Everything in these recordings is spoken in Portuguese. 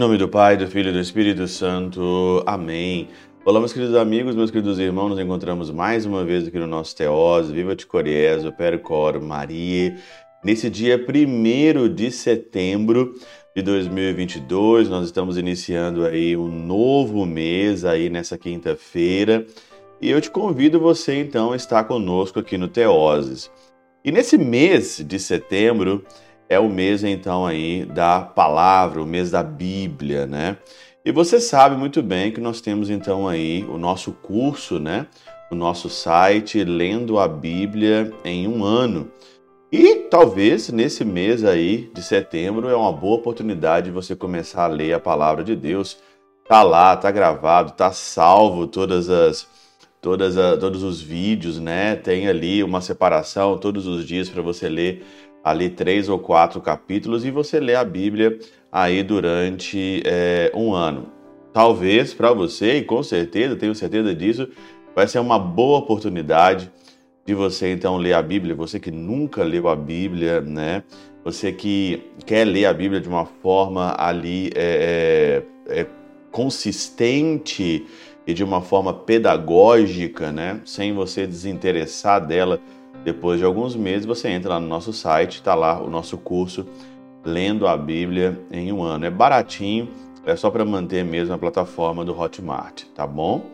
nome do Pai, do Filho e do Espírito Santo. Amém. Olá, meus queridos amigos, meus queridos irmãos, nos encontramos mais uma vez aqui no nosso Teós, Viva de Coriésio, Percor, Maria, nesse dia 1 de setembro de 2022, nós estamos iniciando aí um novo mês aí nessa quinta-feira, e eu te convido você então a estar conosco aqui no Teoses. E nesse mês de setembro, é o mês então aí da palavra, o mês da Bíblia, né? E você sabe muito bem que nós temos então aí o nosso curso, né? O nosso site Lendo a Bíblia em um ano. E talvez nesse mês aí de setembro é uma boa oportunidade de você começar a ler a palavra de Deus. Tá lá, tá gravado, tá salvo todas as todas a, todos os vídeos, né? Tem ali uma separação todos os dias para você ler ali três ou quatro capítulos e você lê a Bíblia aí durante é, um ano. Talvez para você, e com certeza, tenho certeza disso, vai ser uma boa oportunidade de você então ler a Bíblia. Você que nunca leu a Bíblia, né? Você que quer ler a Bíblia de uma forma ali é, é, é consistente e de uma forma pedagógica, né? Sem você desinteressar dela depois de alguns meses, você entra lá no nosso site, está lá o nosso curso Lendo a Bíblia em um ano. É baratinho, é só para manter mesmo a plataforma do Hotmart, tá bom?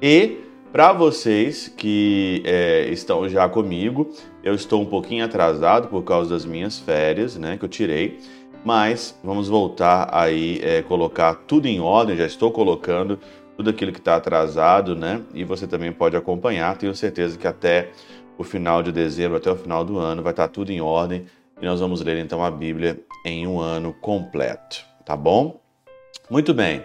E para vocês que é, estão já comigo, eu estou um pouquinho atrasado por causa das minhas férias, né, que eu tirei, mas vamos voltar aí é, colocar tudo em ordem. Já estou colocando tudo aquilo que está atrasado, né? E você também pode acompanhar. Tenho certeza que até o final de dezembro até o final do ano, vai estar tudo em ordem e nós vamos ler então a Bíblia em um ano completo, tá bom? Muito bem.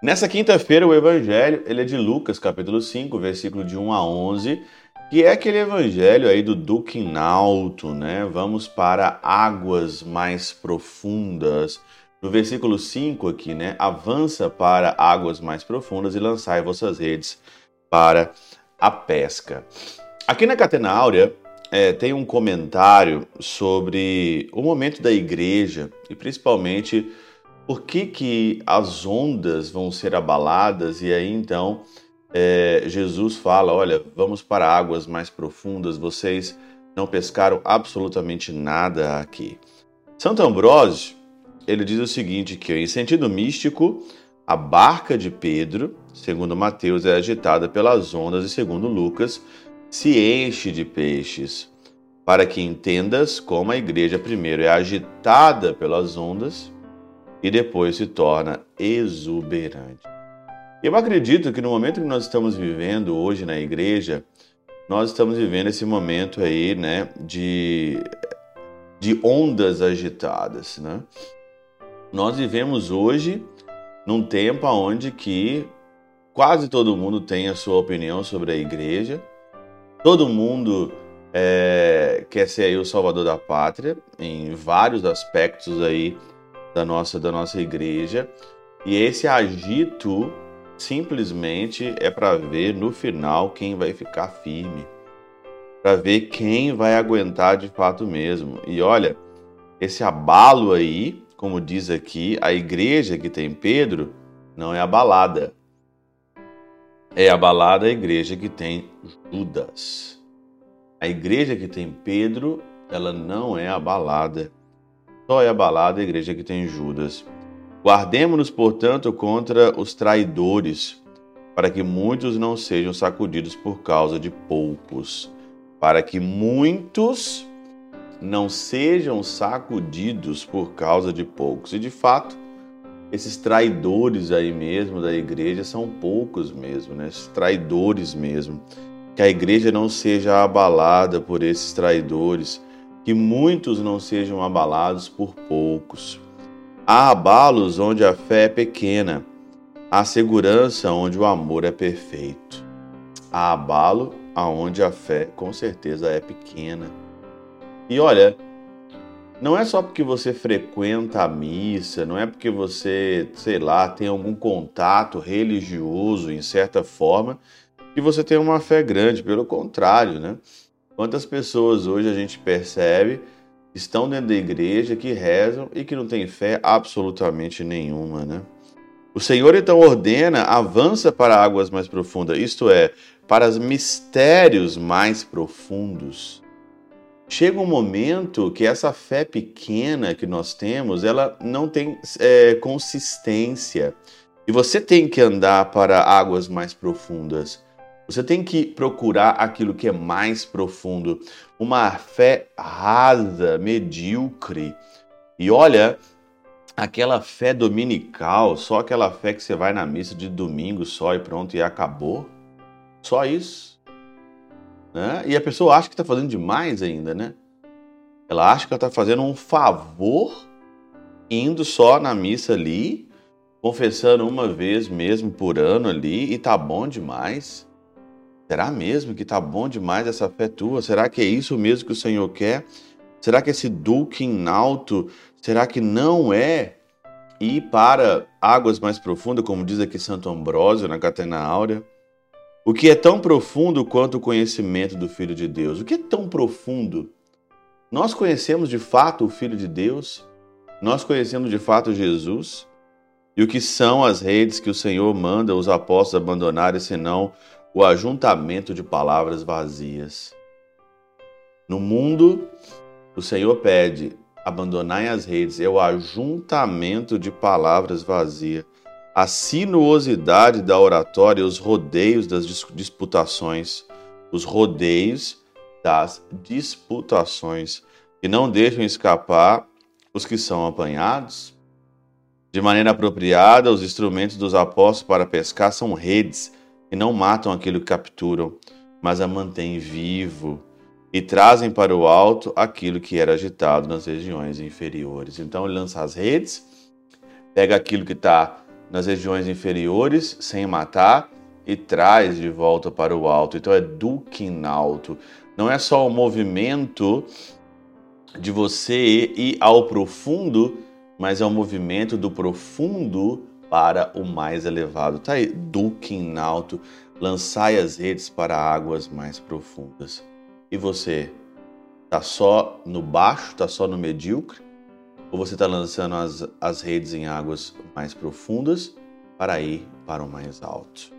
Nessa quinta-feira o evangelho, ele é de Lucas, capítulo 5, versículo de 1 a 11, que é aquele evangelho aí do Duque Inalto, né? Vamos para águas mais profundas. No versículo 5 aqui, né? Avança para águas mais profundas e lançai vossas redes para a pesca. Aqui na Catena Áurea é, tem um comentário sobre o momento da igreja e principalmente por que, que as ondas vão ser abaladas e aí então é, Jesus fala: olha, vamos para águas mais profundas, vocês não pescaram absolutamente nada aqui. Santo Ambrósio ele diz o seguinte: que em sentido místico, a barca de Pedro, segundo Mateus, é agitada pelas ondas e segundo Lucas, se enche de peixes, para que entendas como a igreja primeiro é agitada pelas ondas e depois se torna exuberante. Eu acredito que no momento que nós estamos vivendo hoje na igreja, nós estamos vivendo esse momento aí, né, de, de ondas agitadas, né? Nós vivemos hoje num tempo onde que quase todo mundo tem a sua opinião sobre a igreja, Todo mundo é, quer ser aí o salvador da pátria em vários aspectos aí da nossa, da nossa igreja. E esse agito simplesmente é para ver no final quem vai ficar firme, para ver quem vai aguentar de fato mesmo. E olha, esse abalo aí, como diz aqui, a igreja que tem Pedro não é abalada é abalada a igreja que tem Judas. A igreja que tem Pedro, ela não é abalada. Só é abalada a igreja que tem Judas. Guardemos-nos, portanto, contra os traidores, para que muitos não sejam sacudidos por causa de poucos. Para que muitos não sejam sacudidos por causa de poucos. E de fato, esses traidores aí mesmo da igreja são poucos mesmo, né? Esses traidores mesmo. Que a igreja não seja abalada por esses traidores, que muitos não sejam abalados por poucos. Há abalos onde a fé é pequena, há segurança onde o amor é perfeito. Há abalo aonde a fé com certeza é pequena. E olha, não é só porque você frequenta a missa, não é porque você, sei lá, tem algum contato religioso em certa forma que você tem uma fé grande, pelo contrário, né? Quantas pessoas hoje a gente percebe estão dentro da igreja, que rezam e que não têm fé absolutamente nenhuma, né? O Senhor então ordena, avança para águas mais profundas, isto é, para os mistérios mais profundos. Chega um momento que essa fé pequena que nós temos, ela não tem é, consistência. E você tem que andar para águas mais profundas. Você tem que procurar aquilo que é mais profundo. Uma fé rasa, medíocre. E olha, aquela fé dominical, só aquela fé que você vai na missa de domingo só e pronto, e acabou. Só isso. Né? E a pessoa acha que está fazendo demais ainda, né? Ela acha que ela está fazendo um favor indo só na missa ali, confessando uma vez mesmo por ano ali, e tá bom demais. Será mesmo que tá bom demais essa fé tua? Será que é isso mesmo que o Senhor quer? Será que esse duque alto, será que não é ir para águas mais profundas, como diz aqui Santo Ambrósio na Catena Áurea? O que é tão profundo quanto o conhecimento do Filho de Deus? O que é tão profundo? Nós conhecemos de fato o Filho de Deus? Nós conhecemos de fato Jesus? E o que são as redes que o Senhor manda os apóstolos abandonarem, senão o ajuntamento de palavras vazias? No mundo, o Senhor pede: abandonai as redes, é o ajuntamento de palavras vazias, a sinuosidade da oratória, os rodeios das disputações, os rodeios das disputações, que não deixam escapar os que são apanhados. De maneira apropriada, os instrumentos dos apóstolos para pescar são redes, que não matam aquilo que capturam, mas a mantêm vivo e trazem para o alto aquilo que era agitado nas regiões inferiores. Então ele lança as redes, pega aquilo que está nas regiões inferiores sem matar e traz de volta para o alto. Então é alto. Não é só o movimento de você ir ao profundo, mas é o movimento do profundo para o mais elevado. Tá aí, alto. lançai as redes para águas mais profundas. E você está só no baixo, está só no medíocre? Ou você está lançando as, as redes em águas mais profundas para ir para o mais alto?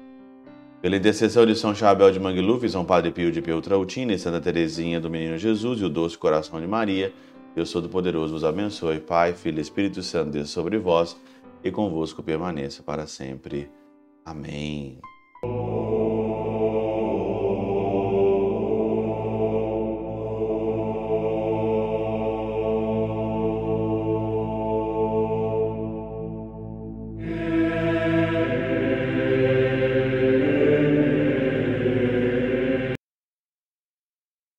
Pela intercessão de São Chabel de Mangluf, São Padre Pio de Pietrautina e Santa Teresinha do Menino Jesus e o Doce Coração de Maria, Deus Todo-Poderoso vos abençoe. Pai, Filho e Espírito Santo, Deus sobre vós e convosco permaneça para sempre. Amém.